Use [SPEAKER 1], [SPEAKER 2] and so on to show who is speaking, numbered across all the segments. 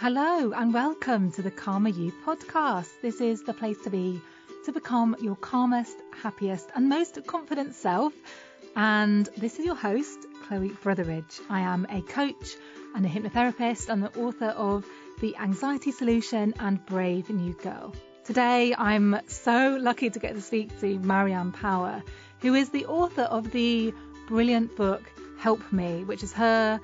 [SPEAKER 1] Hello, and welcome to the Calmer You podcast. This is the place to be to become your calmest, happiest, and most confident self. And this is your host, Chloe Brotheridge. I am a coach and a hypnotherapist and the author of The Anxiety Solution and Brave New Girl. Today, I'm so lucky to get to speak to Marianne Power, who is the author of the brilliant book Help Me, which is her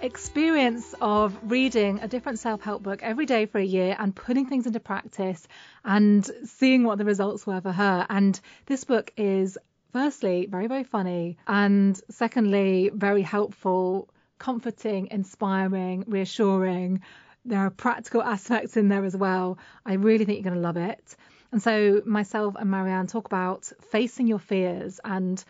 [SPEAKER 1] experience of reading a different self help book every day for a year and putting things into practice and seeing what the results were for her. And this book is, firstly, very, very funny, and secondly, very helpful, comforting, inspiring, reassuring. There are practical aspects in there as well. I really think you're going to love it. And so, myself and Marianne talk about facing your fears and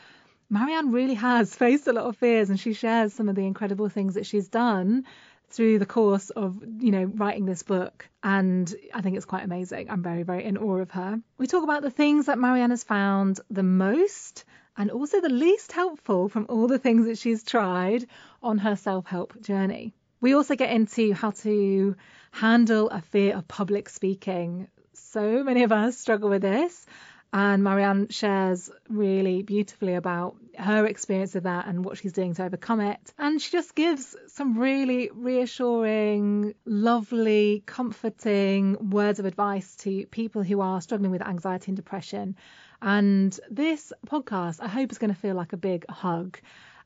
[SPEAKER 1] Marianne really has faced a lot of fears and she shares some of the incredible things that she's done through the course of, you know, writing this book. And I think it's quite amazing. I'm very, very in awe of her. We talk about the things that Marianne has found the most and also the least helpful from all the things that she's tried on her self help journey. We also get into how to handle a fear of public speaking. So many of us struggle with this. And Marianne shares really beautifully about her experience of that and what she's doing to overcome it. And she just gives some really reassuring, lovely, comforting words of advice to people who are struggling with anxiety and depression. And this podcast, I hope, is going to feel like a big hug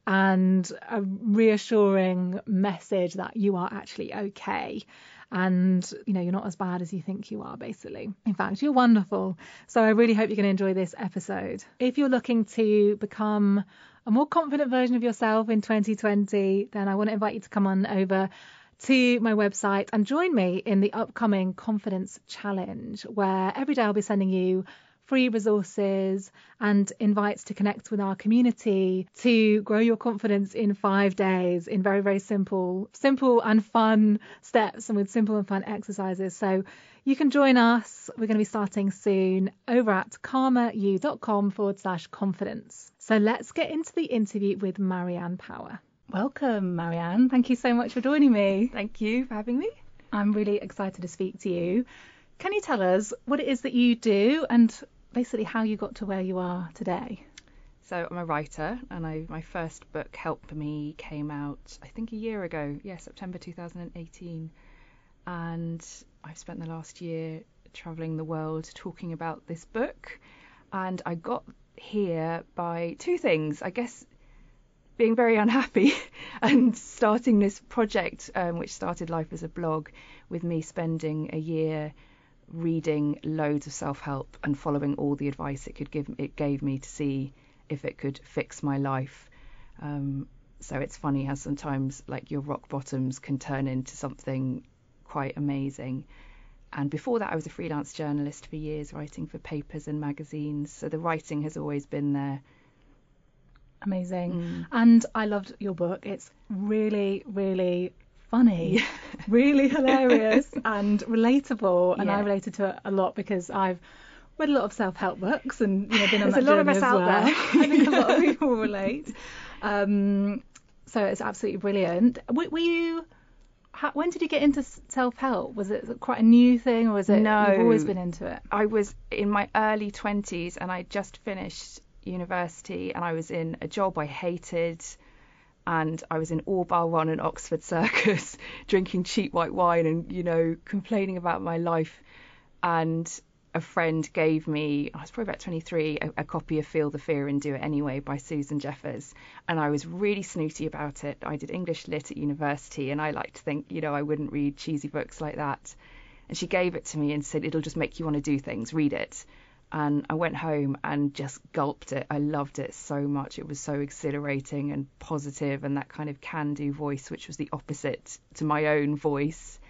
[SPEAKER 1] and a reassuring message that you are actually okay and you know you're not as bad as you think you are basically. In fact you're wonderful. So i really hope you're going to enjoy this episode. If you're looking to become a more confident version of yourself in 2020 then i want to invite you to come on over to my website and join me in the upcoming confidence challenge where every day i'll be sending you free resources and invites to connect with our community to grow your confidence in five days in very, very simple, simple and fun steps and with simple and fun exercises. So you can join us. We're going to be starting soon over at calmeryou.com forward slash confidence. So let's get into the interview with Marianne Power. Welcome, Marianne. Thank you so much for joining me.
[SPEAKER 2] Thank you for having me.
[SPEAKER 1] I'm really excited to speak to you. Can you tell us what it is that you do and basically how you got to where you are today.
[SPEAKER 2] So I'm a writer, and I, my first book, Help Me, came out I think a year ago. Yeah, September 2018, and I've spent the last year traveling the world talking about this book, and I got here by two things. I guess being very unhappy and starting this project, um, which started life as a blog, with me spending a year reading loads of self-help and following all the advice it could give it gave me to see if it could fix my life. Um, so it's funny how sometimes like your rock bottoms can turn into something quite amazing. And before that, I was a freelance journalist for years, writing for papers and magazines. So the writing has always been there.
[SPEAKER 1] Amazing. Mm. And I loved your book. It's really, really funny, really hilarious, and relatable. And yeah. I related to it a lot because I've read a lot of self-help books and you know been on
[SPEAKER 2] There's
[SPEAKER 1] that
[SPEAKER 2] a lot of us out
[SPEAKER 1] well.
[SPEAKER 2] there.
[SPEAKER 1] I think a lot of people relate. Um, so it's absolutely brilliant. Were you? How, when did you get into self-help? Was it quite a new thing, or was it?
[SPEAKER 2] No,
[SPEAKER 1] you've always been into it.
[SPEAKER 2] I was in my early twenties, and I just finished university, and I was in a job I hated and I was in All Bar One and Oxford Circus, drinking cheap white wine and you know complaining about my life. And a friend gave me, I was probably about 23, a, a, copy of Feel the Fear and Do It Anyway by Susan Jeffers. And I was really snooty about it. I did English lit at university and I like to think, you know, I wouldn't read cheesy books like that. And she gave it to me and said, it'll just make you want to do things, read it. And I went home and just gulped it. I loved it so much. It was so exhilarating and positive and that kind of can do voice, which was the opposite to my own voice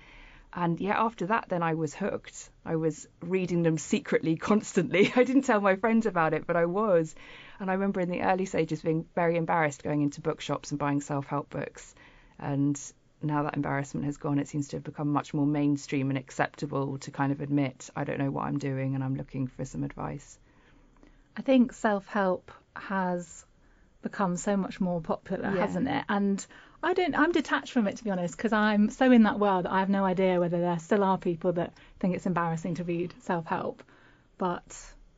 [SPEAKER 2] and yeah, after that, then I was hooked. I was reading them secretly, constantly. I didn't tell my friends about it, but I was. And I remember in the early stages being very embarrassed going into bookshops and buying self help books. And now that embarrassment has gone, it seems to have become much more mainstream and acceptable to kind of admit, I don't know what I'm doing and I'm looking for some advice.
[SPEAKER 1] I think self help has become so much more popular, yeah. hasn't it? And I don't. I'm detached from it to be honest, because I'm so in that world that I have no idea whether there still are people that think it's embarrassing to read self-help. But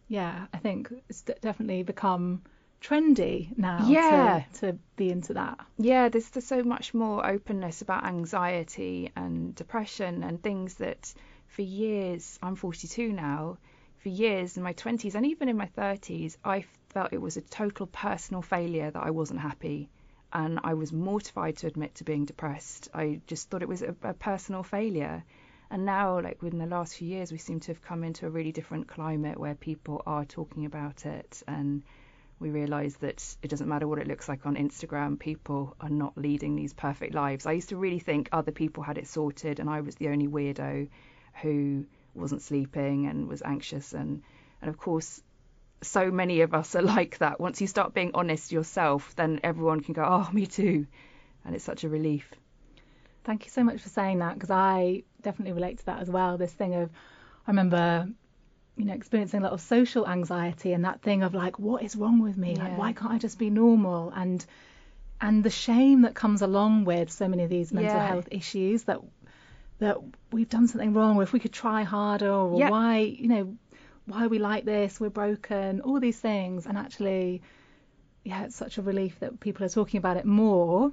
[SPEAKER 1] yeah, I think it's definitely become trendy now yeah. to, to be into that.
[SPEAKER 2] Yeah, there's, there's so much more openness about anxiety and depression and things that for years, I'm 42 now, for years in my 20s and even in my 30s, I felt it was a total personal failure that I wasn't happy and I was mortified to admit to being depressed. I just thought it was a, a, personal failure. And now, like within the last few years, we seem to have come into a really different climate where people are talking about it, and we realise that it doesn't matter what it looks like on Instagram. People are not leading these perfect lives. I used to really think other people had it sorted, and I was the only weirdo who wasn't sleeping and was anxious and and of course so many of us are like that. Once you start being honest yourself, then everyone can go, oh, me too. And it's such a relief.
[SPEAKER 1] Thank you so much for saying that because I definitely relate to that as well. This thing of, I remember, you know, experiencing a lot of social anxiety and that thing of like, what is wrong with me? Yeah. Like, why can't I just be normal? And and the shame that comes along with so many of these mental yeah. health issues that that we've done something wrong, or if we could try harder, or yeah. why, you know, why are we like this? We're broken, all these things. And actually, yeah, it's such a relief that people are talking about it more.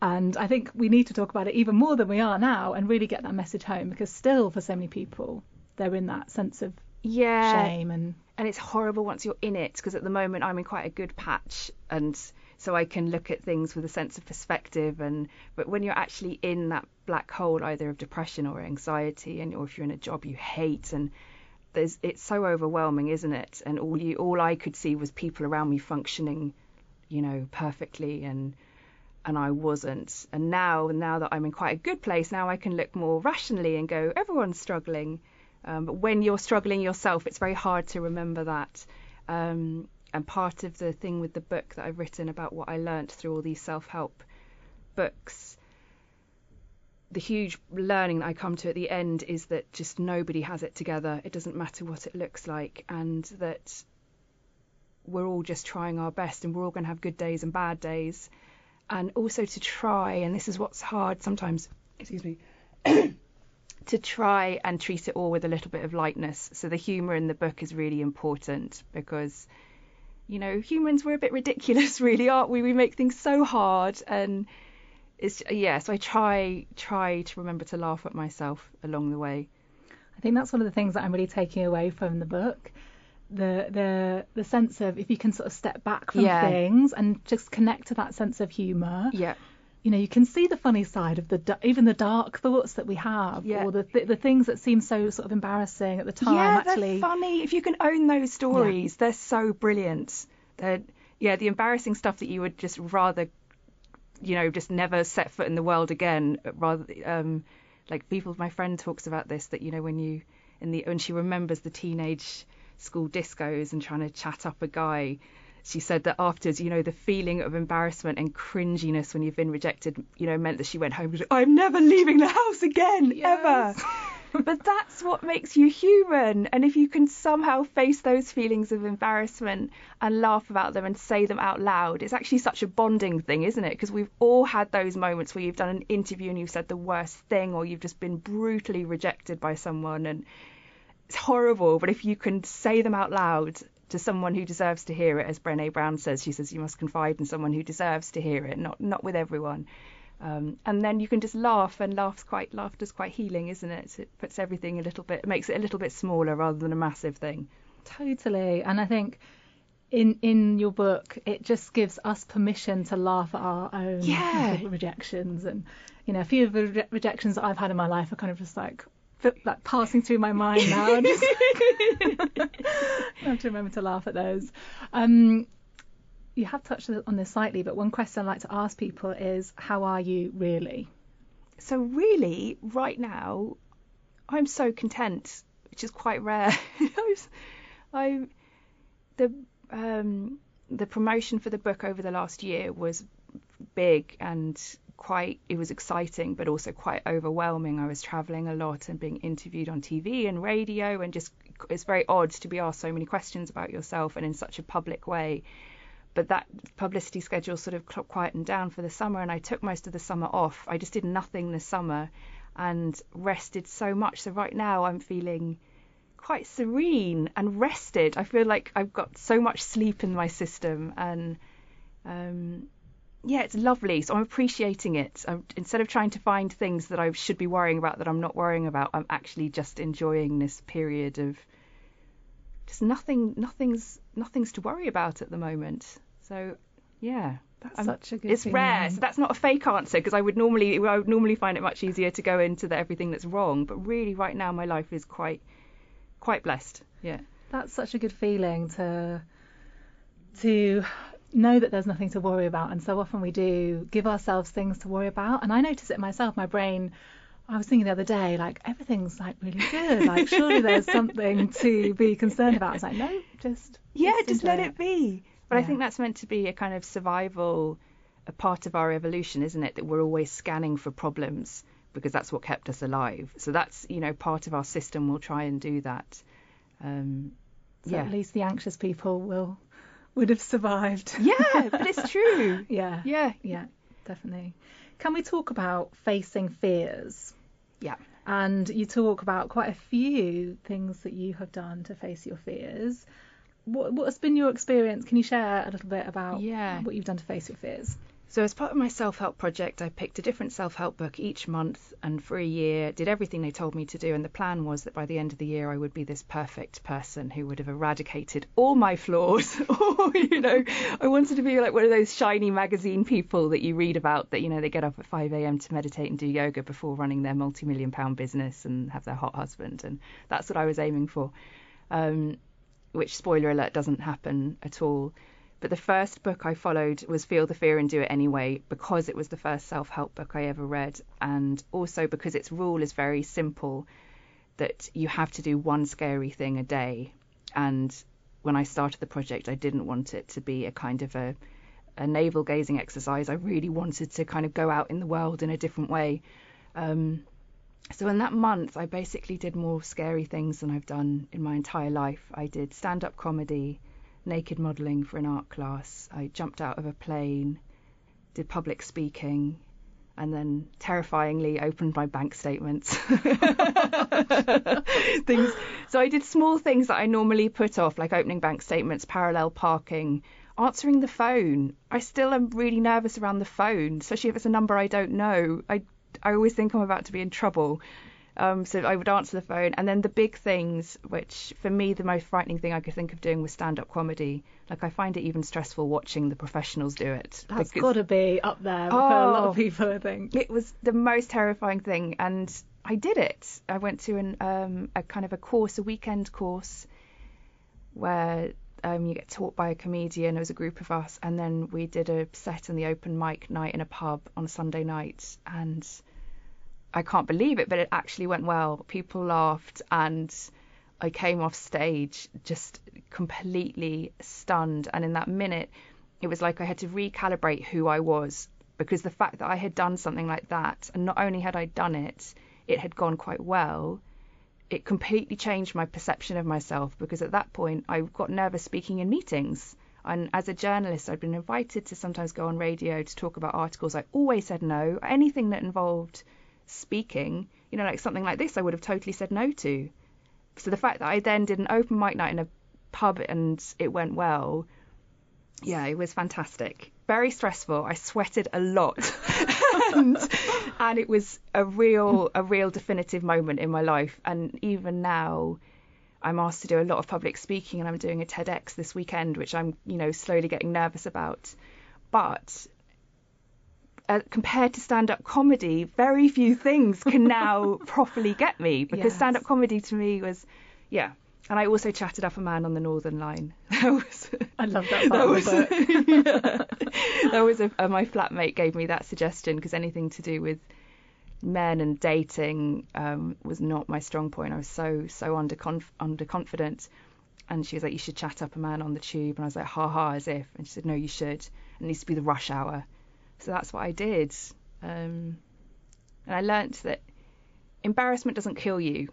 [SPEAKER 1] And I think we need to talk about it even more than we are now and really get that message home because still, for so many people, they're in that sense of yeah. shame and
[SPEAKER 2] and it's horrible once you're in it because at the moment I'm in quite a good patch and so I can look at things with a sense of perspective and but when you're actually in that black hole either of depression or anxiety and or if you're in a job you hate and there's it's so overwhelming, isn't it? And all you all I could see was people around me functioning, you know, perfectly and and I wasn't. And now now that I'm in quite a good place, now I can look more rationally and go, everyone's struggling. Um, but when you're struggling yourself, it's very hard to remember that. Um, and part of the thing with the book that I've written about what I learnt through all these self-help books the huge learning that I come to at the end is that just nobody has it together. It doesn't matter what it looks like, and that we're all just trying our best, and we're all going to have good days and bad days. And also to try, and this is what's hard sometimes, excuse me, to try and treat it all with a little bit of lightness. So the humour in the book is really important because, you know, humans, we're a bit ridiculous, really, aren't we? We make things so hard and it's yeah. So I try try to remember to laugh at myself along the way.
[SPEAKER 1] I think that's one of the things that I'm really taking away from the book. The the the sense of if you can sort of step back from yeah. things and just connect to that sense of humour.
[SPEAKER 2] Yeah.
[SPEAKER 1] You know, you can see the funny side of the even the dark thoughts that we have, yeah. or the the things that seem so sort of embarrassing at the time.
[SPEAKER 2] Yeah,
[SPEAKER 1] actually,
[SPEAKER 2] they're funny. If you can own those stories, yeah. they're so brilliant. They're yeah, the embarrassing stuff that you would just rather you know, just never set foot in the world again. Rather, um, like people, my friend talks about this that you know when you in the when she remembers the teenage school discos and trying to chat up a guy. She said that afterwards, you know, the feeling of embarrassment and cringiness when you've been rejected, you know, meant that she went home. And I'm never leaving the house again, yes. ever. but that's what makes you human. And if you can somehow face those feelings of embarrassment and laugh about them and say them out loud, it's actually such a bonding thing, isn't it? Because we've all had those moments where you've done an interview and you've said the worst thing or you've just been brutally rejected by someone and it's horrible. But if you can say them out loud to someone who deserves to hear it, as Brené Brown says. She says you must confide in someone who deserves to hear it, not not with everyone. Um, and then you can just laugh, and laugh's quite laughter's quite healing, isn't it? It puts everything a little bit, it makes it a little bit smaller rather than a massive thing.
[SPEAKER 1] Totally, and I think in in your book it just gives us permission to laugh at our own
[SPEAKER 2] Yeah.
[SPEAKER 1] rejections, and you know a few of the re- rejections that I've had in my life are kind of just like like passing through my mind now. And just I have to remember to laugh at those. Um, you have touched on this slightly, but one question I like to ask people is, how are you really?
[SPEAKER 2] So really, right now, I'm so content, which is quite rare. I, I the um, the promotion for the book over the last year was big and quite it was exciting but also quite overwhelming. I was traveling a lot and being interviewed on TV and radio and just it's very odd to be asked so many questions about yourself and in such a public way. But that publicity schedule sort of quietened down for the summer and I took most of the summer off. I just did nothing this summer and rested so much. So right now I'm feeling quite serene and rested. I feel like I've got so much sleep in my system and um, yeah, it's lovely. So I'm appreciating it. I'm, instead of trying to find things that I should be worrying about that I'm not worrying about, I'm actually just enjoying this period of just nothing. Nothing's nothing's to worry about at the moment. So yeah,
[SPEAKER 1] That's
[SPEAKER 2] I'm-
[SPEAKER 1] such a good feeling.
[SPEAKER 2] It's rare. So that's not a fake answer because I would normally I would normally find it much easier to go into the everything that's wrong. But really, right now, my life is quite quite blessed. Yeah.
[SPEAKER 1] That's such a good feeling to to know that there's nothing to worry about and so often we do give ourselves things to worry about and I notice it myself my brain I was thinking the other day like everything's like really good like surely there's something to be concerned about I was like no just
[SPEAKER 2] Yeah, just let it be. But I think that's meant to be a kind of survival, a part of our evolution, isn't it? That we're always scanning for problems because that's what kept us alive. So that's you know part of our system We'll try and do that. Um,
[SPEAKER 1] so
[SPEAKER 2] yeah,
[SPEAKER 1] at least the anxious people will would have survived
[SPEAKER 2] yeah, but it's true.
[SPEAKER 1] yeah
[SPEAKER 2] Yeah,
[SPEAKER 1] yeah definitely can we talk about facing fears
[SPEAKER 2] yeah.
[SPEAKER 1] and you talk about quite a few things that you have done to face your fears. What, what has been your experience? Can you share a little bit about
[SPEAKER 2] Yeah.
[SPEAKER 1] what you've done to face your fears?
[SPEAKER 2] So, as part of my self help project, I picked a different self help book each month and for a year did everything they told me to do. And the plan was that by the end of the year, I would be this perfect person who would have eradicated all my flaws. or, you know, I wanted to be like one of those shiny magazine people that you read about that, you know, they get up at 5 a.m. to meditate and do yoga before running their multi million pound business and have their hot husband. And that's what I was aiming for. Um, which, spoiler alert, doesn't happen at all. But the first book I followed was Feel the Fear and Do It Anyway because it was the first self help book I ever read, and also because its rule is very simple that you have to do one scary thing a day. And when I started the project, I didn't want it to be a kind of a, a navel gazing exercise. I really wanted to kind of go out in the world in a different way. Um, so in that month, I basically did more scary things than I've done in my entire life. I did stand up comedy, naked modelling for an art class. I jumped out of a plane, did public speaking, and then terrifyingly opened my bank statements. things. So I did small things that I normally put off, like opening bank statements, parallel parking, answering the phone. I still am really nervous around the phone, especially if it's a number I don't know. I I always think I'm about to be in trouble. Um, so I would answer the phone, and then the big things, which for me the most frightening thing I could think of doing was stand-up comedy. Like I find it even stressful watching the professionals do it.
[SPEAKER 1] That's
[SPEAKER 2] because-
[SPEAKER 1] got to be up there for a lot
[SPEAKER 2] Oh.
[SPEAKER 1] of people, I think.
[SPEAKER 2] it was the most terrifying thing, and I did it. I went to an um, a kind of a course, a weekend course, where um, you get taught by a comedian. It was a group of us, and then we did a set in the open mic night in a pub on a Sunday night, and I can't believe it, but it actually went well. People laughed, and I came off stage just completely stunned. And in that minute, it was like I had to recalibrate who I was because the fact that I had done something like that, and not only had I done it, it had gone quite well. It completely changed my perception of myself because at that point I got nervous speaking in meetings. And as a journalist, I'd been invited to sometimes go on radio to talk about articles. I always said no. Anything that involved speaking, you know, like something like this, I would have totally said no to. So the fact that I then did an open mic night in a pub and it went well, yeah, it was fantastic. Very stressful. I sweated a lot, and, and it was a real, a real definitive moment in my life. And even now, I'm asked to do a lot of public speaking, and I'm doing a TEDx this weekend, which I'm, you know, slowly getting nervous about. But uh, compared to stand-up comedy, very few things can now properly get me because
[SPEAKER 1] Yes.
[SPEAKER 2] stand-up comedy to me was, yeah. And I also chatted up a man on the Northern Line. That was,
[SPEAKER 1] I love that part of
[SPEAKER 2] was, yeah. that was a, uh, my flatmate gave me that suggestion because anything to do with men and dating um, was not my strong point. I was so so underconf- underconfident, and she was like, "You should chat up a man on the tube," and I was like, "Ha ha," as if, and she said, "No, you should. It needs to be the rush hour." So that's what I did, um, and I learnt that embarrassment doesn't kill you.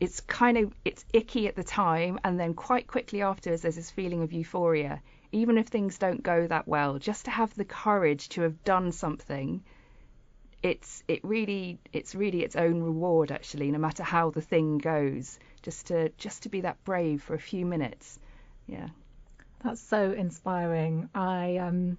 [SPEAKER 2] It's kind of it's icky at the time, and then quite quickly afterwards, there's this feeling of euphoria. Even if things don't go that well, just to have the courage to have done something it's it really it's really its own reward actually no matter how the thing goes just to just to be that brave for a few minutes yeah
[SPEAKER 1] That's so inspiring. I um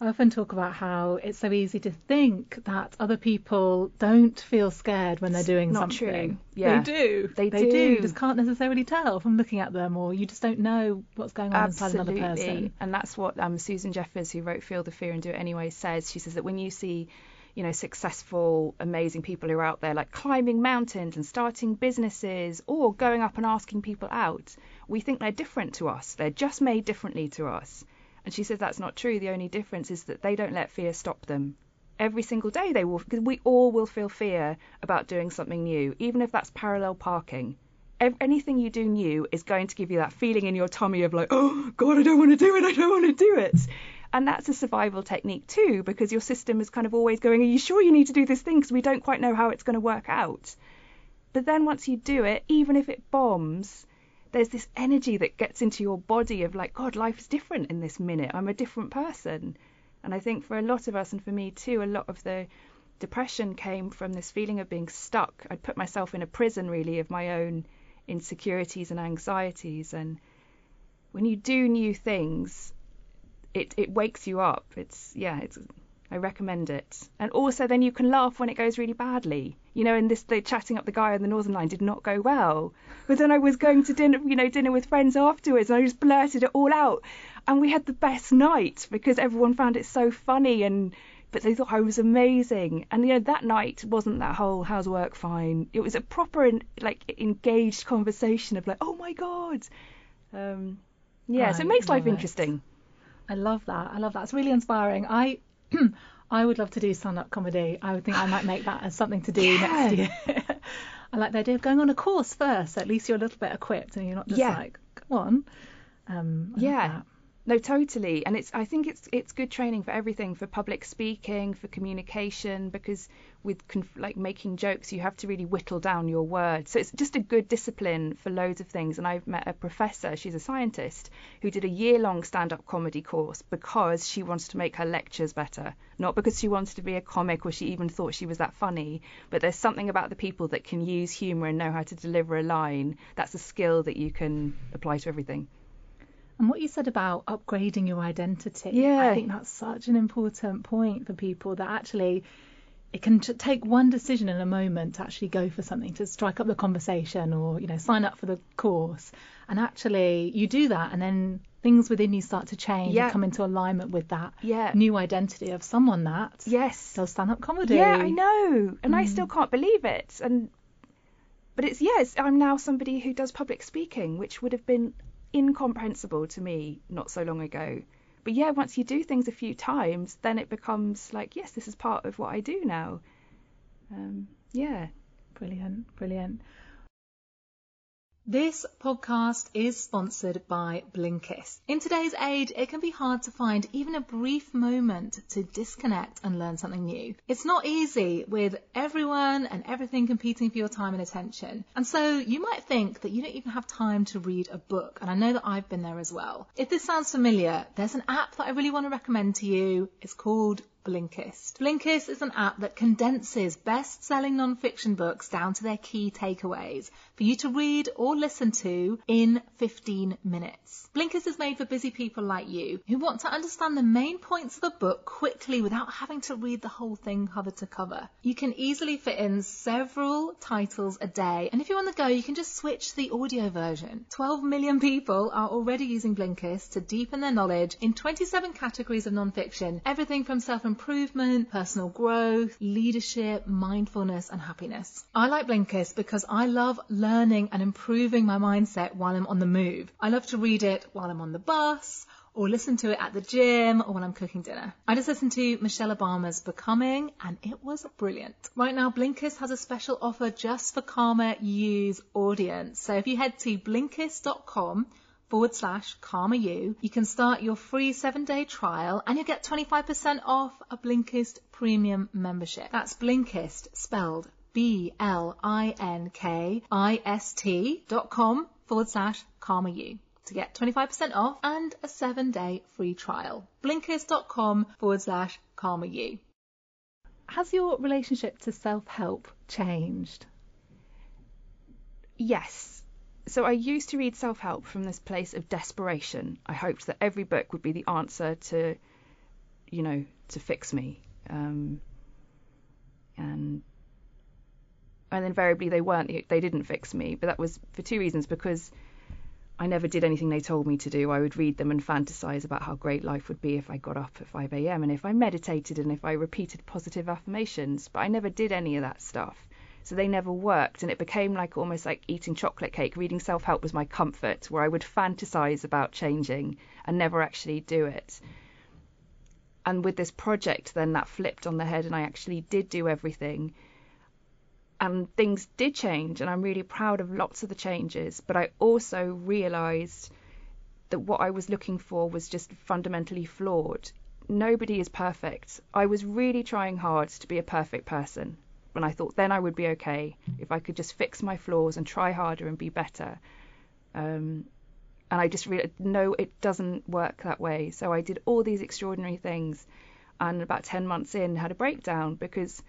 [SPEAKER 1] I often talk about how it's so easy to think that other people don't feel scared when they're doing
[SPEAKER 2] not
[SPEAKER 1] something.
[SPEAKER 2] true. Yeah.
[SPEAKER 1] They do.
[SPEAKER 2] They
[SPEAKER 1] do.
[SPEAKER 2] do.
[SPEAKER 1] You just can't necessarily tell from looking at them, or you just don't know what's going on inside
[SPEAKER 2] absolutely
[SPEAKER 1] another person.
[SPEAKER 2] and that's what um, susan jeffers who wrote feel the fear and do it anyway says she says that when you see you know successful amazing people who are out there like climbing mountains and starting businesses or going up and asking people out we think they're different to us they're just made differently to us and she says that's not true. The only difference is that they don't let fear stop them. Every single day they will because we all will feel fear about doing something new even if that's parallel parking. Anything you do new is going to give you that feeling in your tummy of like oh god i don't want to do it i don't want to do it. And that's a survival technique too because your system is kind of always going are you sure you need to do this thing? Because we don't quite know how it's going to work out. But then once you do it even if it bombs there's this energy that gets into your body of like god life is different in this minute i'm a different person and I think for a lot of us, and for me too, a lot of the depression came from this feeling of being stuck. I'd put myself in a prison, really, of my own insecurities and anxieties. And when you do new things, it, it wakes you up. It's, yeah, it's, I recommend it. And also, then you can laugh when it goes really badly. You know, and this, the chatting up the guy on the Northern Line did not go well. But then I was going to dinner, you know, dinner with friends afterwards, and I just blurted it all out. And we had the best night because everyone found it so funny and but they thought I was amazing. And you know that night wasn't that whole how's work fine. It was a proper like engaged conversation of like oh my god. Um, yeah, so it makes life interesting.
[SPEAKER 1] I love that. I love that. It's really inspiring. I I would love to do stand up comedy. I would think I might make that as something to do
[SPEAKER 2] Yeah.
[SPEAKER 1] next year. I like the idea of going on a course first. At least you're a little bit equipped and you're not just
[SPEAKER 2] Yeah.
[SPEAKER 1] like, go on. Um,
[SPEAKER 2] Yeah.
[SPEAKER 1] that.
[SPEAKER 2] No, totally. And it's I think it's it's good training for everything, for public speaking, for communication, because with conf- like making jokes, you have to really whittle down your words. So it's just a good discipline for loads of things. And I've met a professor, she's a scientist, who did a year-long stand-up comedy course because she wanted to make her lectures better, not because she wanted to be a comic or she even thought she was that funny. But there's something about the people that can use humour and know how to deliver a line. That's a skill that you can apply to everything.
[SPEAKER 1] And what you said about upgrading your identity,
[SPEAKER 2] Yeah.
[SPEAKER 1] I think that's such an important point for people that actually it can t- take one decision in a moment to actually go for something, to strike up the conversation or, you know, sign up for the course. And actually you do that and then things within you start to change
[SPEAKER 2] Yeah.
[SPEAKER 1] and come into alignment with that
[SPEAKER 2] Yeah.
[SPEAKER 1] new identity of someone that
[SPEAKER 2] Yes.
[SPEAKER 1] does stand up comedy.
[SPEAKER 2] Yeah, I know, and I mm. still can't believe it. And but it's yes, I'm now somebody who does public speaking, which would have been incomprehensible to me not so long ago. But yeah, once you do things a few times, then it becomes like, yes, this is part of what I do now. Um, yeah.
[SPEAKER 1] Brilliant, brilliant. This podcast is sponsored by Blinkist. In today's age, it can be hard to find even a brief moment to disconnect and learn something new. It's not easy with everyone and everything competing for your time and attention. And so you might think that you don't even have time to read a book. And I know that I've been there as well. If this sounds familiar, there's an app that I really want to recommend to you. It's called Blinkist. Blinkist is an app that condenses best-selling non-fiction books down to their key takeaways for you to read or listen to in 15 minutes. Blinkist is made for busy people like you who want to understand the main points of a book quickly without having to read the whole thing cover to cover. You can easily fit in several titles a day, and if you're on the go, you can just switch to the audio version. 12 million people are already using Blinkist to deepen their knowledge in 27 categories of non-fiction, everything from self improvement, personal growth, leadership, mindfulness, and happiness. I like Blinkist because I love learning and improving my mindset while I'm on the move. I love to read it while I'm on the bus or listen to it at the gym or when I'm cooking dinner. I just listened to Michelle Obama's Becoming and it was brilliant. Right now, Blinkist has a special offer just for Calmer You's audience. So if you head to blinkist.com forward slash calmer you, you can start your free seven day trial and you get 25% off a Blinkist premium membership. That's Blinkist spelled B-L-I-N-K-I-S-T dot com forward slash calmer you to get 25% off and a seven day free trial. Blinkist.com forward slash calmer you.
[SPEAKER 2] Has your relationship to self help changed? Yes. So I used to read self help from this place of desperation. I hoped that every book would be the answer to, you know, to fix me. Um, and and invariably they weren't. They didn't fix me. But that was for two reasons. Because I never did anything they told me to do. I would read them and fantasize about how great life would be if I got up at 5 a.m. and if I meditated and if I repeated positive affirmations. But I never did any of that stuff. So they never worked. And it became like almost like eating chocolate cake. Reading self help was my comfort, where I would fantasize about changing and never actually do it. And with this project, then that flipped on the head and I actually did do everything and things did change and I'm really proud of lots of the changes but I also realized that what I was looking for was just fundamentally flawed nobody is perfect I was really trying hard to be a perfect person and I thought then I would be okay if I could just fix my flaws and try harder and be better um, and I just really no it doesn't work that way so I did all these extraordinary things and about 10 months in had a breakdown because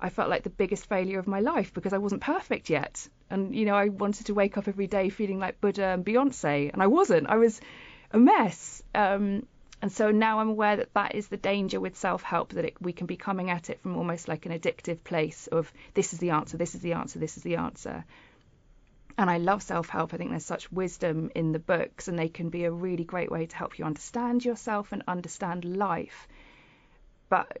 [SPEAKER 2] I felt like the biggest failure of my life because I wasn't perfect yet. And, you know, I wanted to wake up every day feeling like Buddha and Beyonce, and I wasn't. I was a mess. Um, and so now I'm aware that that is the danger with self help, that it, we can be coming at it from almost like an addictive place of this is the answer, this is the answer, this is the answer. And I love self help. I think there's such wisdom in the books, and they can be a really great way to help you understand yourself and understand life. But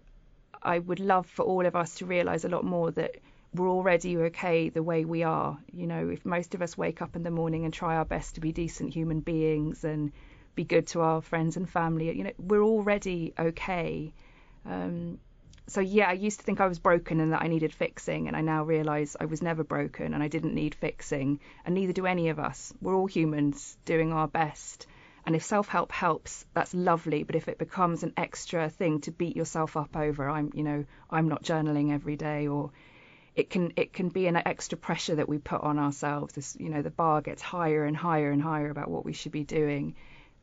[SPEAKER 2] I would love for all of us to realize a lot more that we're already okay the way we are. You know, if most of us wake up in the morning and try our best to be decent human beings and be good to our friends and family, you know, we're already okay. Um, so yeah, I used to think I was broken and that I needed fixing, and I now realise I was never broken and I didn't need fixing, and neither do any of us. We're all humans doing our best. And if self help helps, that's lovely. But if it becomes an extra thing to beat yourself up over, I'm, you know, I'm not journaling every day, or it can it can be an extra pressure that we put on ourselves. This, you know, the bar gets higher and higher and higher about what we should be doing.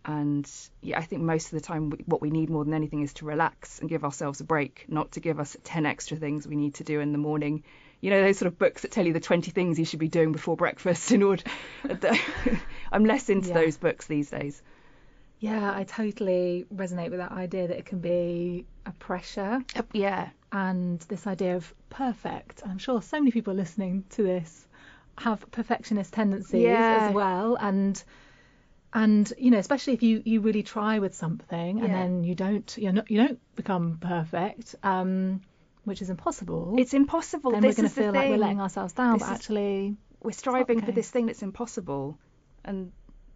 [SPEAKER 2] And yeah, I think most of the time what we need more than anything is to relax and give ourselves a break, not to give us 10 extra things we need to do in the morning. You know, those sort of books that tell you the 20 things you should be doing before breakfast in order. I'm less into yeah. those books these days.
[SPEAKER 1] Yeah, I totally resonate with that idea that it can be a pressure.
[SPEAKER 2] Yeah.
[SPEAKER 1] And this idea of perfect. I'm sure so many people listening to this have perfectionist tendencies yeah. as well. And and you know, especially if you, you really try with something and yeah. then you don't you're not you don't become perfect, um, which is impossible.
[SPEAKER 2] It's impossible.
[SPEAKER 1] Then
[SPEAKER 2] this
[SPEAKER 1] we're going to feel
[SPEAKER 2] like
[SPEAKER 1] we're letting ourselves down, this but actually
[SPEAKER 2] we're striving okay. for this thing that's impossible, and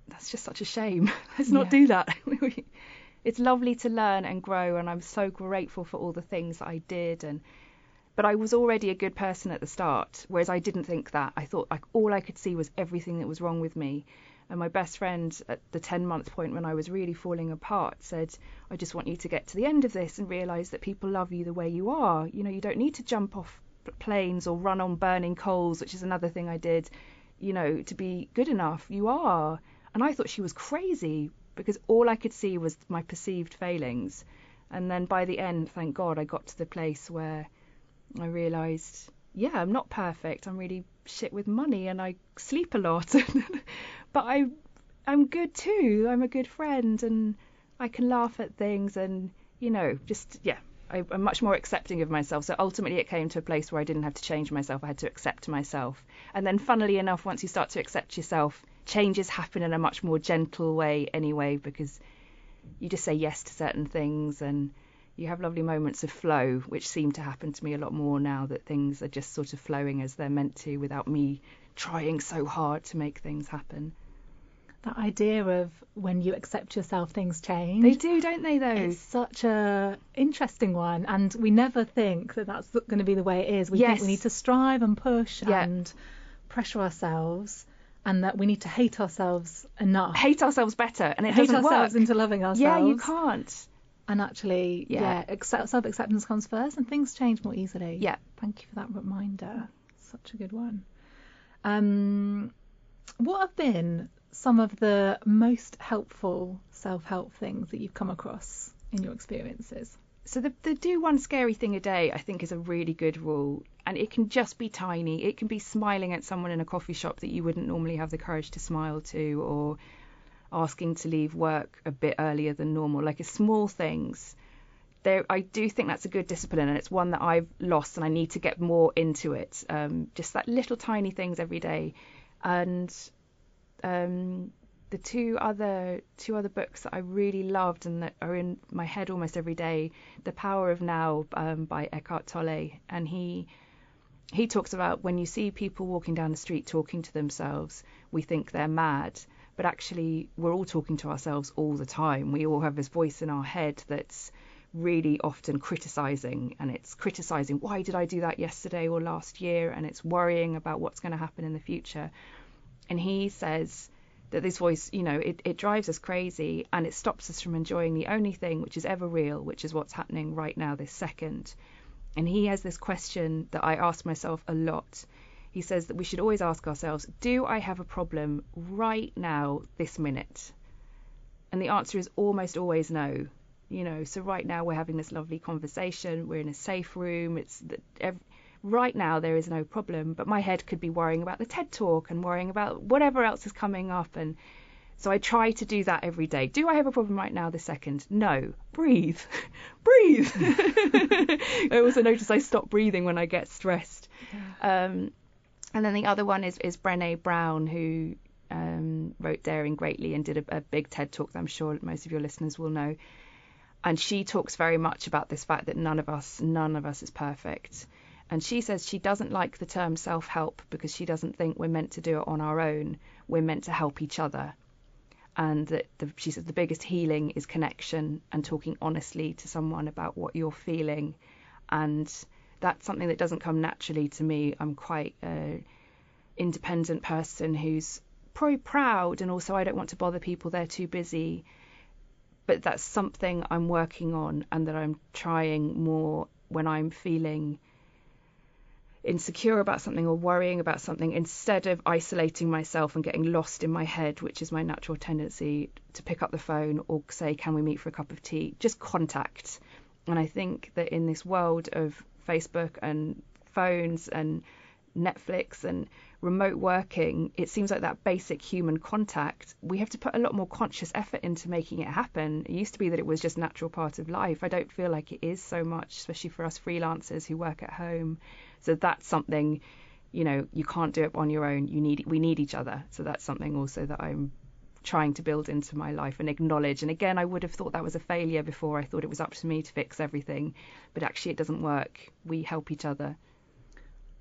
[SPEAKER 2] that's just such a shame. Let's not yeah. do that. it's lovely to learn and grow, and I'm so grateful for all the things that I did. And but I was already a good person at the start, whereas I didn't think that. I thought like all I could see was everything that was wrong with me. And my best friend at the 10 month point when I was really falling apart said, I just want you to get to the end of this and realize that people love you the way you are. You know, you don't need to jump off planes or run on burning coals, which is another thing I did, you know, to be good enough. You are. And I thought she was crazy because all I could see was my perceived failings. And then by the end, thank God, I got to the place where I realised, yeah, I'm not perfect. I'm really shit with money and I sleep a lot. but I, I'm good too. I'm a good friend and I can laugh at things and, you know, just, yeah, I, am much more accepting of myself. So ultimately, it came to a place where I didn't have to change myself. I had to accept myself. And then, funnily enough, once you start to accept yourself, changes happen in a much more gentle way anyway, because you just say yes to certain things and you have lovely moments of flow, which seem to happen to me a lot more now that things are just sort of flowing as they're meant to without me trying so hard to make things happen.
[SPEAKER 1] That idea of when you accept yourself, things change.
[SPEAKER 2] They do, don't they? Though
[SPEAKER 1] it's such a interesting one, and we never think that that's going to be the way it is. We
[SPEAKER 2] yes.
[SPEAKER 1] think we need to strive and push yeah. and pressure ourselves, and that we need to hate ourselves enough.
[SPEAKER 2] Hate ourselves better, and it
[SPEAKER 1] hate
[SPEAKER 2] doesn't
[SPEAKER 1] ourselves
[SPEAKER 2] work.
[SPEAKER 1] into loving ourselves.
[SPEAKER 2] Yeah, you can't.
[SPEAKER 1] And actually, yeah, yeah accept, self-acceptance comes first, and things change more easily.
[SPEAKER 2] Yeah.
[SPEAKER 1] Thank you for that reminder. Such a good one. Um, what have been some of the most helpful self-help things that you've come across in your experiences?
[SPEAKER 2] So the, the do one scary thing a day, I think, is a really good rule, and it can just be tiny. It can be smiling at someone in a coffee shop that you wouldn't normally have the courage to smile to, or asking to leave work a bit earlier than normal. Like small things. There, I do think that's a good discipline, and it's one that I've lost, and I need to get more into it. Um, just that little tiny things every day, and um, the two other two other books that I really loved and that are in my head almost every day, The Power of Now um, by Eckhart Tolle, and he he talks about when you see people walking down the street talking to themselves, we think they're mad, but actually we're all talking to ourselves all the time. We all have this voice in our head that's really often criticizing and it's criticizing why did I do that yesterday or last year and it's worrying about what's going to happen in the future. And he says that this voice, you know, it, it drives us crazy and it stops us from enjoying the only thing which is ever real, which is what's happening right now, this second. And he has this question that I ask myself a lot. He says that we should always ask ourselves, do I have a problem right now, this minute? And the answer is almost always no. You know, so right now we're having this lovely conversation. We're in a safe room. It's right now there is no problem, but my head could be worrying about the TED talk and worrying about whatever else is coming up. And so I try to do that every day. Do I have a problem right now this second? No. Breathe. Breathe. I also notice I stop breathing when I get stressed. Um, and then the other one is, is Brene Brown, who um, wrote Daring Greatly and did a, a big TED talk that I'm sure most of your listeners will know. And she talks very much about this fact that none of us, none of us is perfect. And she says she doesn't like the term self help because she doesn't think we're meant to do it on our own. We're meant to help each other. And that the, she says the biggest healing is connection and talking honestly to someone about what you're feeling. And that's something that doesn't come naturally to me. I'm quite an independent person who's probably proud, and also I don't want to bother people, they're too busy. But that's something I'm working on and that I'm trying more when I'm feeling insecure about something or worrying about something instead of isolating myself and getting lost in my head, which is my natural tendency to pick up the phone or say, Can we meet for a cup of tea? Just contact. And I think that in this world of Facebook and phones and Netflix and remote working, it seems like that basic human contact, we have to put a lot more conscious effort into making it happen. It used to be that it was just natural part of life. I don't feel like it is so much, especially for us freelancers who work at home. So that's something, you know, you can't do it on your own. You need we need each other. So that's something also that I'm trying to build into my life and acknowledge. And again, I would have thought that was a failure before. I thought it was up to me to fix everything, but actually it doesn't work. We help each other.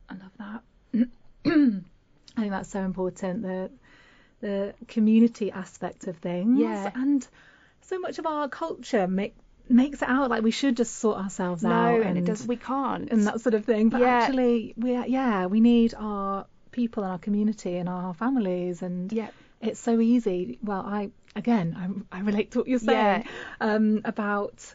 [SPEAKER 1] I love that. I think that's so important. The the community aspect of things.
[SPEAKER 2] Yeah.
[SPEAKER 1] And so much of our culture make, makes it out like we should just sort ourselves
[SPEAKER 2] no,
[SPEAKER 1] out.
[SPEAKER 2] and it does. We can't.
[SPEAKER 1] And that sort of thing. But
[SPEAKER 2] yeah.
[SPEAKER 1] actually, we yeah we need our people and our community and our families and
[SPEAKER 2] yeah.
[SPEAKER 1] It's so easy. Well, I again I, I relate to what you're saying
[SPEAKER 2] yeah.
[SPEAKER 1] um, about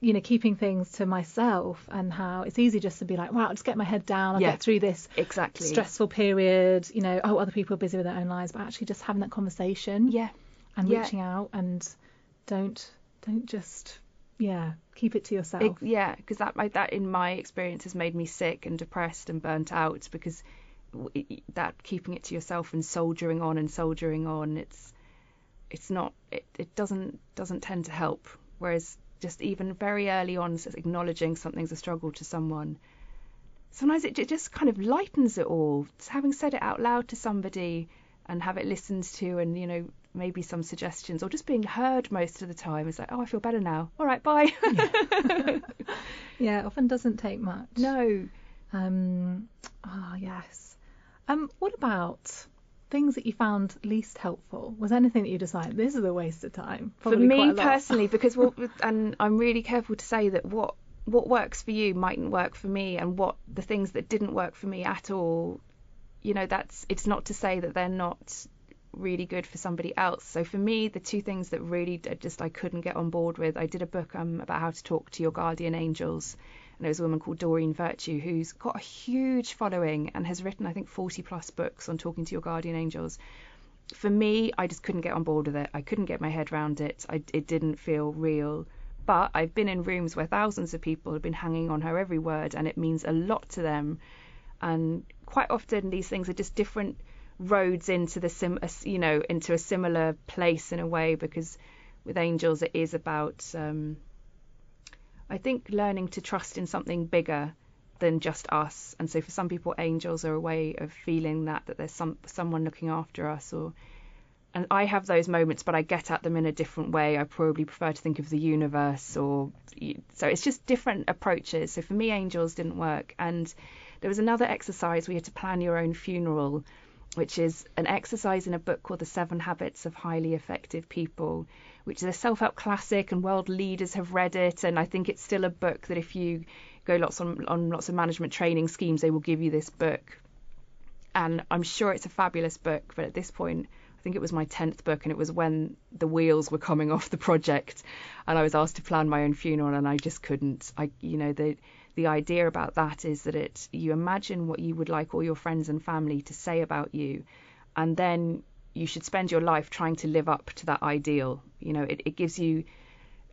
[SPEAKER 1] you know keeping things to myself and how it's easy just to be like, wow, I'll just get my head down. I'll
[SPEAKER 2] yeah.
[SPEAKER 1] get through this
[SPEAKER 2] exactly
[SPEAKER 1] stressful period. You know, oh, other people are busy with their own lives, but actually just having that conversation.
[SPEAKER 2] Yeah.
[SPEAKER 1] And
[SPEAKER 2] yeah.
[SPEAKER 1] reaching out and don't don't just yeah keep it to yourself.
[SPEAKER 2] It, yeah, because that that in my experience has made me sick and depressed and burnt out because that keeping it to yourself and soldiering on and soldiering on it's it's not it, it doesn't doesn't tend to help. Whereas just even very early on acknowledging something's a struggle to someone sometimes it, it just kind of lightens it all. Just having said it out loud to somebody and have it listened to and you know maybe some suggestions or just being heard most of the time is like oh i feel better now. All right bye.
[SPEAKER 1] Yeah, yeah often doesn't take much.
[SPEAKER 2] No.
[SPEAKER 1] Um oh yes um what about things that you found least helpful? Was anything that you decided this is a waste of time
[SPEAKER 2] Probably for me personally because what and i'm really careful to say that what what works for you mightn't work for me and what the things that didn't work for me at all you know that's it's not to say that they're not really good for somebody else. So for me the two things that really just I couldn't get on board with I did a book um, about how to talk to your guardian angels and there was a woman called Doreen Virtue who's got a huge following and has written I think 40 plus books on talking to your guardian angels for me I just couldn't get on board with it I couldn't get my head around it I, it didn't feel real but I've been in rooms where thousands of people have been hanging on her every word, and it means a lot to them. And quite often, these things are just different roads into the sim, you know, into a similar place in a way. Because with angels, it is about, um, I think, learning to trust in something bigger than just us. And so, for some people, angels are a way of feeling that that there's some someone looking after us, or and I have those moments, but I get at them in a different way. I probably prefer to think of the universe, or so it's just different approaches. So for me, angels didn't work, and there was another exercise we had to plan your own funeral, which is an exercise in a book called The Seven Habits of Highly Effective People, which is a self-help classic, and world leaders have read it, and I think it's still a book that if you go lots on, on lots of management training schemes, they will give you this book. And I'm sure it's a fabulous book, but at this point, I think it was my 10th book and it was when the wheels were coming off the project and I was asked to plan my own funeral and I just couldn't I you know the the idea about that is that it you imagine what you would like all your friends and family to say about you and then you should spend your life trying to live up to that ideal you know it, it gives you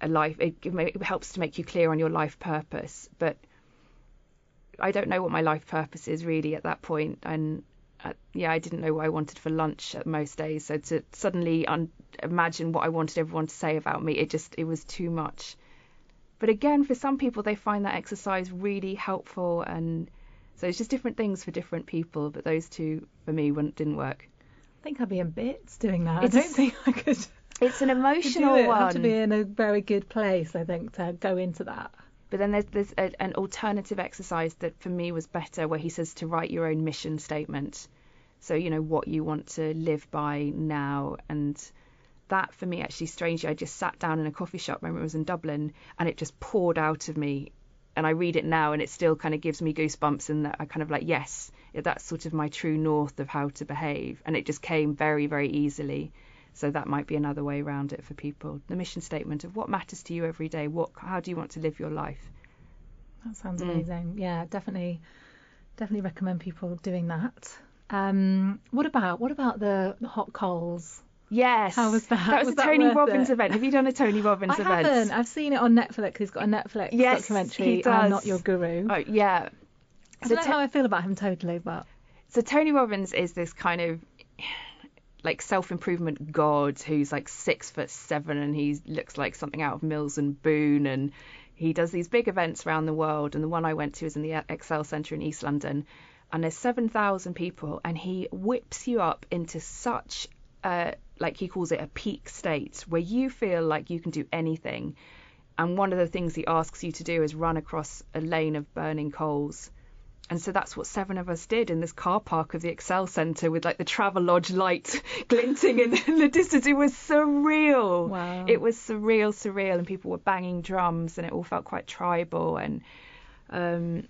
[SPEAKER 2] a life it, it helps to make you clear on your life purpose but I don't know what my life purpose is really at that point and uh, yeah, I didn't know what I wanted for lunch at most days. So to suddenly un- imagine what I wanted everyone to say about me, it just it was too much. But again, for some people, they find that exercise really helpful, and so it's just different things for different people. But those two for me didn't work.
[SPEAKER 1] I think I'd be in bits doing that. It's, I don't think I could.
[SPEAKER 2] It's an emotional
[SPEAKER 1] it.
[SPEAKER 2] one.
[SPEAKER 1] have to be in a very good place, I think, to go into that.
[SPEAKER 2] But then there's, there's a, an alternative exercise that for me was better, where he says to write your own mission statement. So you know what you want to live by now, and that for me actually strangely, I just sat down in a coffee shop. when I was in Dublin, and it just poured out of me. And I read it now, and it still kind of gives me goosebumps, and that I kind of like yes, that's sort of my true north of how to behave, and it just came very very easily. So that might be another way around it for people. The mission statement of what matters to you every day. What, how do you want to live your life?
[SPEAKER 1] That sounds mm. amazing. Yeah, definitely, definitely recommend people doing that. Um, what about what about the hot coals?
[SPEAKER 2] Yes.
[SPEAKER 1] How was that?
[SPEAKER 2] That was,
[SPEAKER 1] was
[SPEAKER 2] a
[SPEAKER 1] that
[SPEAKER 2] Tony Robbins
[SPEAKER 1] it?
[SPEAKER 2] event. Have you done a Tony Robbins
[SPEAKER 1] I
[SPEAKER 2] event?
[SPEAKER 1] I haven't. I've seen it on Netflix. He's got a Netflix
[SPEAKER 2] yes,
[SPEAKER 1] documentary.
[SPEAKER 2] He does.
[SPEAKER 1] I'm not your guru.
[SPEAKER 2] Oh yeah.
[SPEAKER 1] I don't know how I feel about him totally, but
[SPEAKER 2] so Tony Robbins is this kind of like self-improvement god who's like six foot seven and he looks like something out of Mills and Boon and he does these big events around the world and the one I went to is in the Excel Centre in East London and there's 7,000 people and he whips you up into such a like he calls it a peak state where you feel like you can do anything and one of the things he asks you to do is run across a lane of burning coals and so that's what seven of us did in this car park of the Excel Centre with like the Travelodge light glinting in the distance. It was surreal.
[SPEAKER 1] Wow.
[SPEAKER 2] It was surreal, surreal, and people were banging drums, and it all felt quite tribal. And um,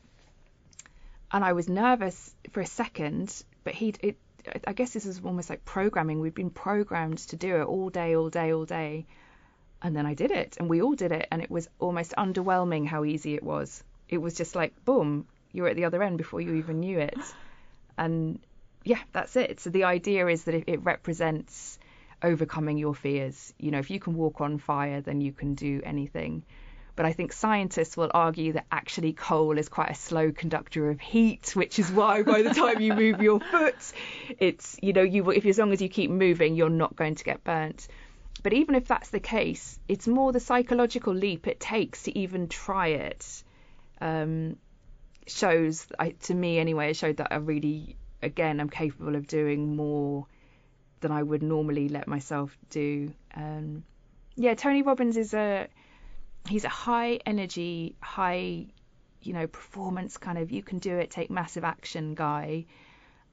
[SPEAKER 2] and I was nervous for a second, but he it. I guess this is almost like programming. We'd been programmed to do it all day, all day, all day. And then I did it, and we all did it, and it was almost underwhelming how easy it was. It was just like, boom, you were at the other end before you even knew it. And yeah, that's it. So the idea is that it, represents overcoming your fears. You know, if you can walk on fire, then you can do anything. But I think scientists will argue that actually coal is quite a slow conductor of heat, which is why by the time you move your foot, it's you know you if as long as you keep moving, you're not going to get burnt. But even if that's the case, it's more the psychological leap it takes to even try it. Um, shows I, to me anyway. It showed that I really, again, I'm capable of doing more than I would normally let myself do. Um, yeah, Tony Robbins is a he's a high energy, high you know performance kind of you can do it, take massive action guy.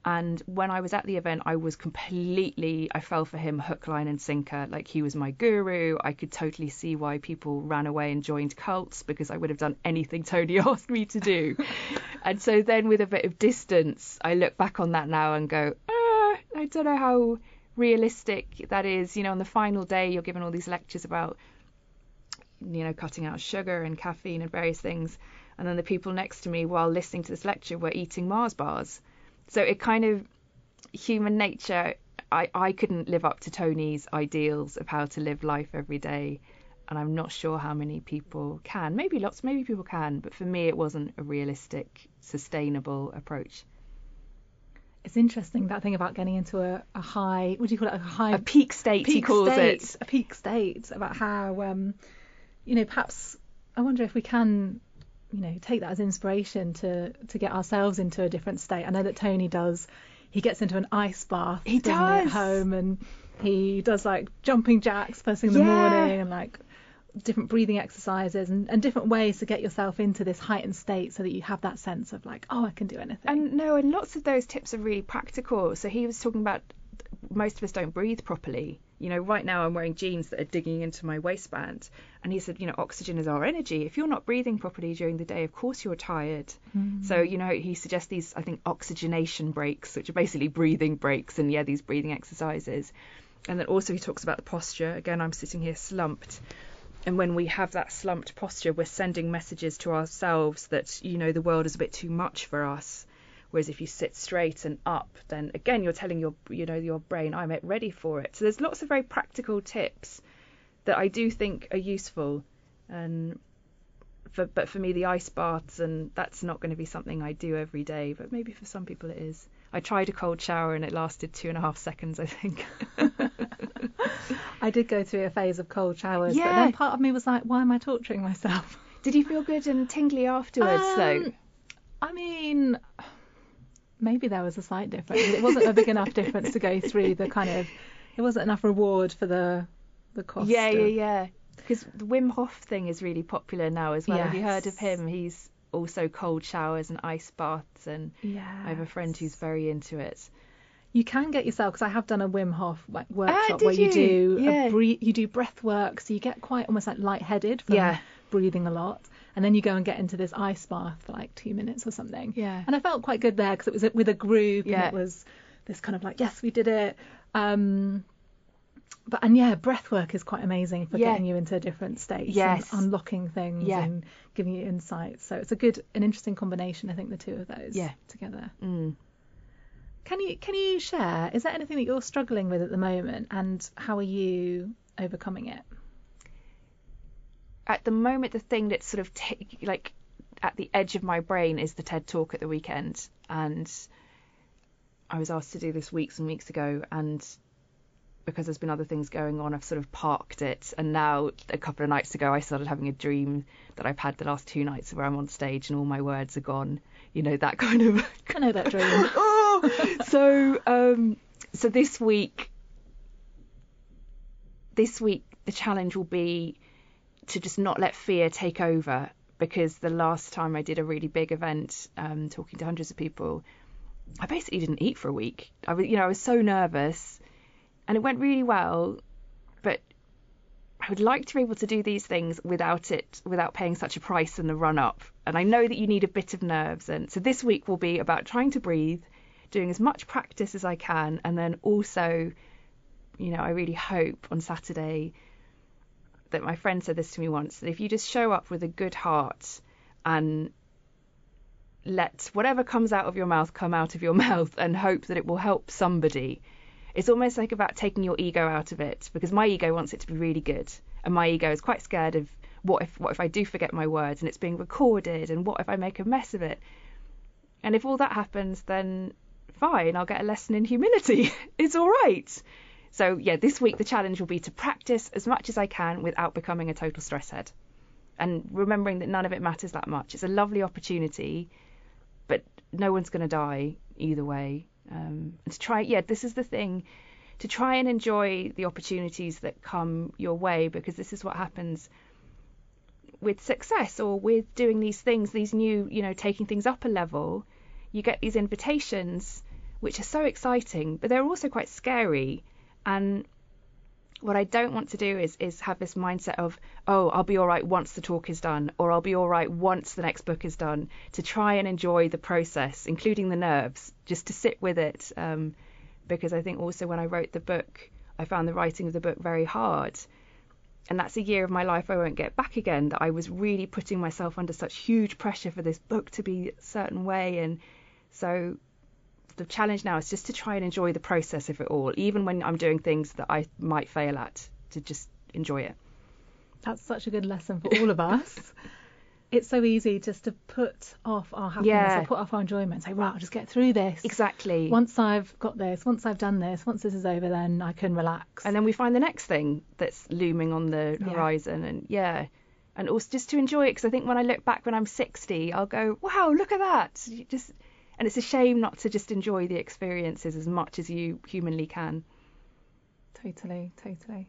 [SPEAKER 2] And when I was at the event, I was completely, I fell for him hook, line, and sinker. Like he was my guru. I could totally see why people ran away and joined cults because I would have done anything Tony asked me to do. and so then, with a bit of distance, I look back on that now and go, ah, I don't know how realistic that is. You know, on the final day, you're given all these lectures about, you know, cutting out sugar and caffeine and various things. And then the people next to me, while listening to this lecture, were eating Mars bars. So it kind of human nature. I, I couldn't live up to Tony's ideals of how to live life every day, and I'm not sure how many people can. Maybe lots, maybe people can, but for me, it wasn't a realistic, sustainable approach.
[SPEAKER 1] It's interesting that thing about getting into a, a high, what do you call it, a high
[SPEAKER 2] a peak state.
[SPEAKER 1] peak
[SPEAKER 2] he calls
[SPEAKER 1] state,
[SPEAKER 2] it
[SPEAKER 1] a peak state about how, um, you know, perhaps I wonder if we can you know take that as inspiration to to get ourselves into a different state. I know that Tony does. He gets into an ice bath.
[SPEAKER 2] He
[SPEAKER 1] doesn't at home, and he does like jumping jacks first thing in the
[SPEAKER 2] Yeah.
[SPEAKER 1] morning, and like different breathing exercises and, and different ways to get yourself into this heightened state so that you have that sense of like, oh, I can do anything.
[SPEAKER 2] And no, and lots of those tips are really practical. So he was talking about most of us don't breathe properly. You know, right now I'm wearing jeans that are digging into my waistband. And he said, you know, oxygen is our energy. If you're not breathing properly during the day, of course you're tired. Mm. So, you know, he suggests these, I think, oxygenation breaks, which are basically breathing breaks. And yeah, these breathing exercises. And then also he talks about the posture. Again, I'm sitting here slumped. And when we have that slumped posture, we're sending messages to ourselves that, you know, the world is a bit too much for us. Whereas if you sit straight and up, then again you're telling your you know your brain I'm ready for it. So there's lots of very practical tips that I do think are useful. And for, but for me the ice baths and that's not going to be something I do every day. But maybe for some people it is. I tried a cold shower and it lasted two and a half seconds I think.
[SPEAKER 1] I did go through a phase of cold showers, but
[SPEAKER 2] Yeah.
[SPEAKER 1] then part of me was like, why am I torturing myself?
[SPEAKER 2] Did you feel good and tingly afterwards though?
[SPEAKER 1] Um, I mean, maybe there was a slight difference. It wasn't a big enough difference to go through the kind of. It wasn't enough reward for the the cost.
[SPEAKER 2] Yeah, yeah,
[SPEAKER 1] of-
[SPEAKER 2] yeah. Because the Wim Hof thing is really popular now as well. Have you heard of him? He's also cold showers and ice baths, and
[SPEAKER 1] Yeah.
[SPEAKER 2] I have a friend who's very into it.
[SPEAKER 1] You can get yourself because I have done a Wim Hof like workshop
[SPEAKER 2] Ah,
[SPEAKER 1] where you,
[SPEAKER 2] you?
[SPEAKER 1] do
[SPEAKER 2] Yeah.
[SPEAKER 1] a breathe, you do breath work, so you get quite almost like lightheaded from
[SPEAKER 2] Yeah.
[SPEAKER 1] breathing a lot, and then you go and get into this ice bath for like two minutes or something.
[SPEAKER 2] Yeah.
[SPEAKER 1] And I felt quite good there because it was with a group
[SPEAKER 2] Yeah.
[SPEAKER 1] and it was this kind of like yes we did it. Um, but and yeah, breath work is quite amazing for
[SPEAKER 2] Yeah.
[SPEAKER 1] getting you into different states
[SPEAKER 2] Yes.
[SPEAKER 1] and unlocking things
[SPEAKER 2] Yeah.
[SPEAKER 1] and giving you insights. So it's a good, an interesting combination. I think the two of those
[SPEAKER 2] Yeah.
[SPEAKER 1] together.
[SPEAKER 2] Mm.
[SPEAKER 1] Can you can you share? Is there anything that you're struggling with at the moment, and how are you overcoming it?
[SPEAKER 2] At the moment, the thing that's sort of t- like at the edge of my brain is the TED Talk at the weekend, and I was asked to do this weeks and weeks ago, and because there's been other things going on, I've sort of parked it. And now, a couple of nights ago, I started having a dream that I've had the last two nights where I'm on stage and all my words are gone. You know, that kind of.
[SPEAKER 1] I know that dream.
[SPEAKER 2] oh! So, um, so this week, this week, the challenge will be to just not let fear take over. Because the last time I did a really big event, um, talking to hundreds of people, I basically didn't eat for a week. I was, you know, I was so nervous, and it went really well, but I would like to be able to do these things without it, without paying such a price in the run up. And I know that you need a bit of nerves, and so this week will be about trying to breathe, doing as much practice as I can, and then also, you know, I really hope on Saturday that my friend said this to me once that if you just show up with a good heart and let whatever comes out of your mouth come out of your mouth and hope that it will help somebody. It's almost like about taking your ego out of it because my ego wants it to be really good and my ego is quite scared of what if what if I do forget my words and it's being recorded and what if I make a mess of it? And if all that happens, then fine, I'll get a lesson in humility. it's all right. So yeah, this week the challenge will be to practice as much as I can without becoming a total stress head. And remembering that none of it matters that much. It's a lovely opportunity, but no one's going to die either way. Um, and to try, yeah, this is the thing to try and enjoy the opportunities that come your way because this is what happens with success or with doing these things, these new, you know, taking things up a level. You get these invitations which are so exciting, but they're also quite scary. And what I don't want to do is is have this mindset of oh I'll be all right once the talk is done or I'll be all right once the next book is done to try and enjoy the process including the nerves just to sit with it. Um, because I think also when I wrote the book I found the writing of the book very hard. And that's a year of my life I won't get back again that I was really putting myself under such huge pressure for this book to be a certain way. And so the challenge now is just to try and enjoy the process of it all even when I'm doing things that I might fail at to just enjoy it.
[SPEAKER 1] That's such a good lesson for all of us. It's so easy just to put off our happiness
[SPEAKER 2] Yeah.
[SPEAKER 1] or put off our enjoyment say right I'll just get through this.
[SPEAKER 2] Exactly.
[SPEAKER 1] Once I've got this once I've done this once this is over then I can relax.
[SPEAKER 2] And then we find the next thing that's looming on the
[SPEAKER 1] Yeah.
[SPEAKER 2] horizon and yeah. And also just to enjoy it because i think when i look back when i'm 60 i'll go wow look at that. You just and it's a shame not to just enjoy the experiences as much as you humanly can
[SPEAKER 1] Totally, totally.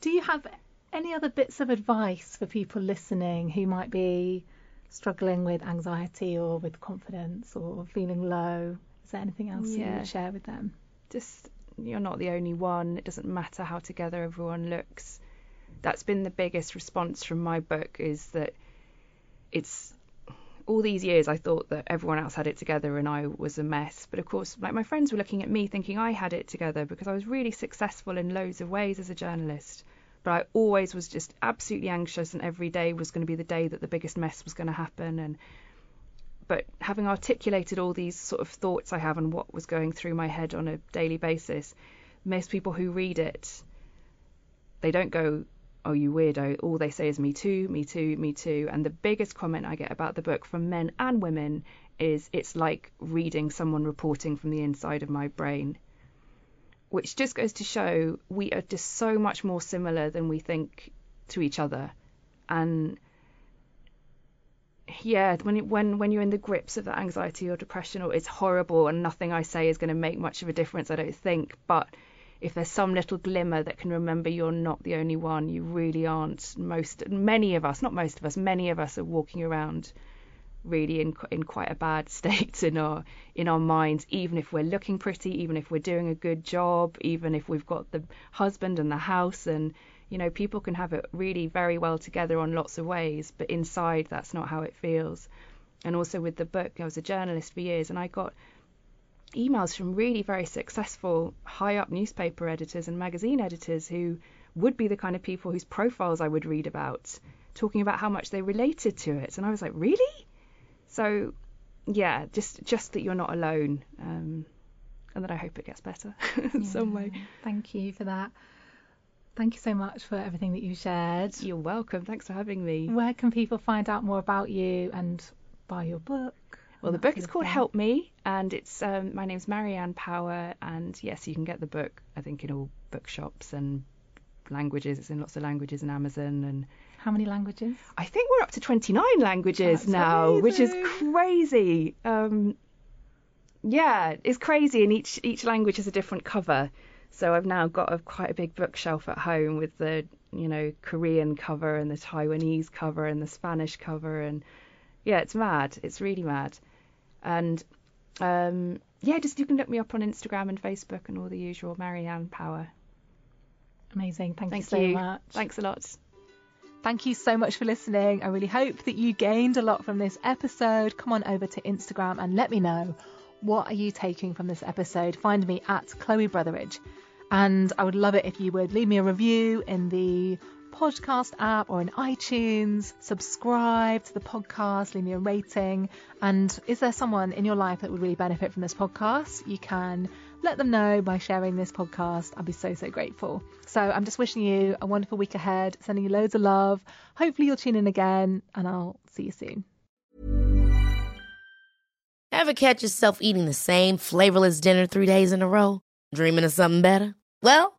[SPEAKER 1] Do you have any other bits of advice for people listening who might be struggling with anxiety or with confidence or feeling low? Is there anything else you
[SPEAKER 2] Yeah.
[SPEAKER 1] would share with them?
[SPEAKER 2] just you're not the only one it doesn't matter how together everyone looks that's been the biggest response from my book is that it's all these years I thought that everyone else had it together and I was a mess. But of course, like my friends were looking at me thinking I had it together because I was really successful in loads of ways as a journalist. But I always was just absolutely anxious and every day was going to be the day that the biggest mess was going to happen and but having articulated all these sort of thoughts I have and what was going through my head on a daily basis, most people who read it, they don't go, "Oh, you weirdo." All they say is "Me too, me too, me too." And the biggest comment I get about the book from men and women is, "It's like reading someone reporting from the inside of my brain." Which just goes to show we are just so much more similar than we think to each other, and yeah, when it, when when you're in the grips of that anxiety or depression, or it's horrible, and nothing I say is going to make much of a difference, I don't think. But if there's some little glimmer that can remember you're not the only one, you really aren't. Most, many of us, not most of us, many of us are walking around really in in quite a bad state in our in our minds. Even if we're looking pretty, even if we're doing a good job, even if we've got the husband and the house and you know, people can have it really very well together on lots of ways, but inside that's not how it feels. And also with the book, I was a journalist for years and I got emails from really very successful high up newspaper editors and magazine editors who would be the kind of people whose profiles I would read about, talking about how much they related to it. And I was like, really? So, yeah, just just that you're not alone. Um, and that I hope it gets better in some way.
[SPEAKER 1] Thank you for that. Thank you so much for everything that you shared.
[SPEAKER 2] You're welcome. Thanks for having me.
[SPEAKER 1] Where can people find out more about you and buy your book?
[SPEAKER 2] Well, the book is called? Help Me, and it's um, my name's Marianne Power, and yes, you can get the book. I think in all bookshops and languages. It's in lots of languages and Amazon, and
[SPEAKER 1] How many languages?
[SPEAKER 2] I think we're up to 29 languages
[SPEAKER 1] That's
[SPEAKER 2] now, which is crazy. Um, yeah, it's crazy, and each each language has a different cover. So I've now got a quite a big bookshelf at home with the you know Korean cover and the Taiwanese cover and the Spanish cover, and yeah, it's mad. It's really mad. And um, yeah, just you can look me up on Instagram and Facebook and all the usual. Marianne Power.
[SPEAKER 1] Amazing. Thank,
[SPEAKER 2] Thank
[SPEAKER 1] you so
[SPEAKER 2] you.
[SPEAKER 1] much.
[SPEAKER 2] Thanks a lot.
[SPEAKER 1] Thank you so much for listening. I really hope that you gained a lot from this episode. Come on over to Instagram and let me know what are you taking from this episode. Find me at Chloe Brotheridge. And I would love it if you would leave me a review in the podcast app or in iTunes. Subscribe to the podcast, leave me a rating. And is there someone in your life that would really benefit from this podcast? You can let them know by sharing this podcast. I'd be so, so grateful. So I'm just wishing you a wonderful week ahead, sending you loads of love. Hopefully you'll tune in again and I'll see you soon.
[SPEAKER 3] Ever catch yourself eating the same flavorless dinner three days in a row? Dreaming of something better? Well,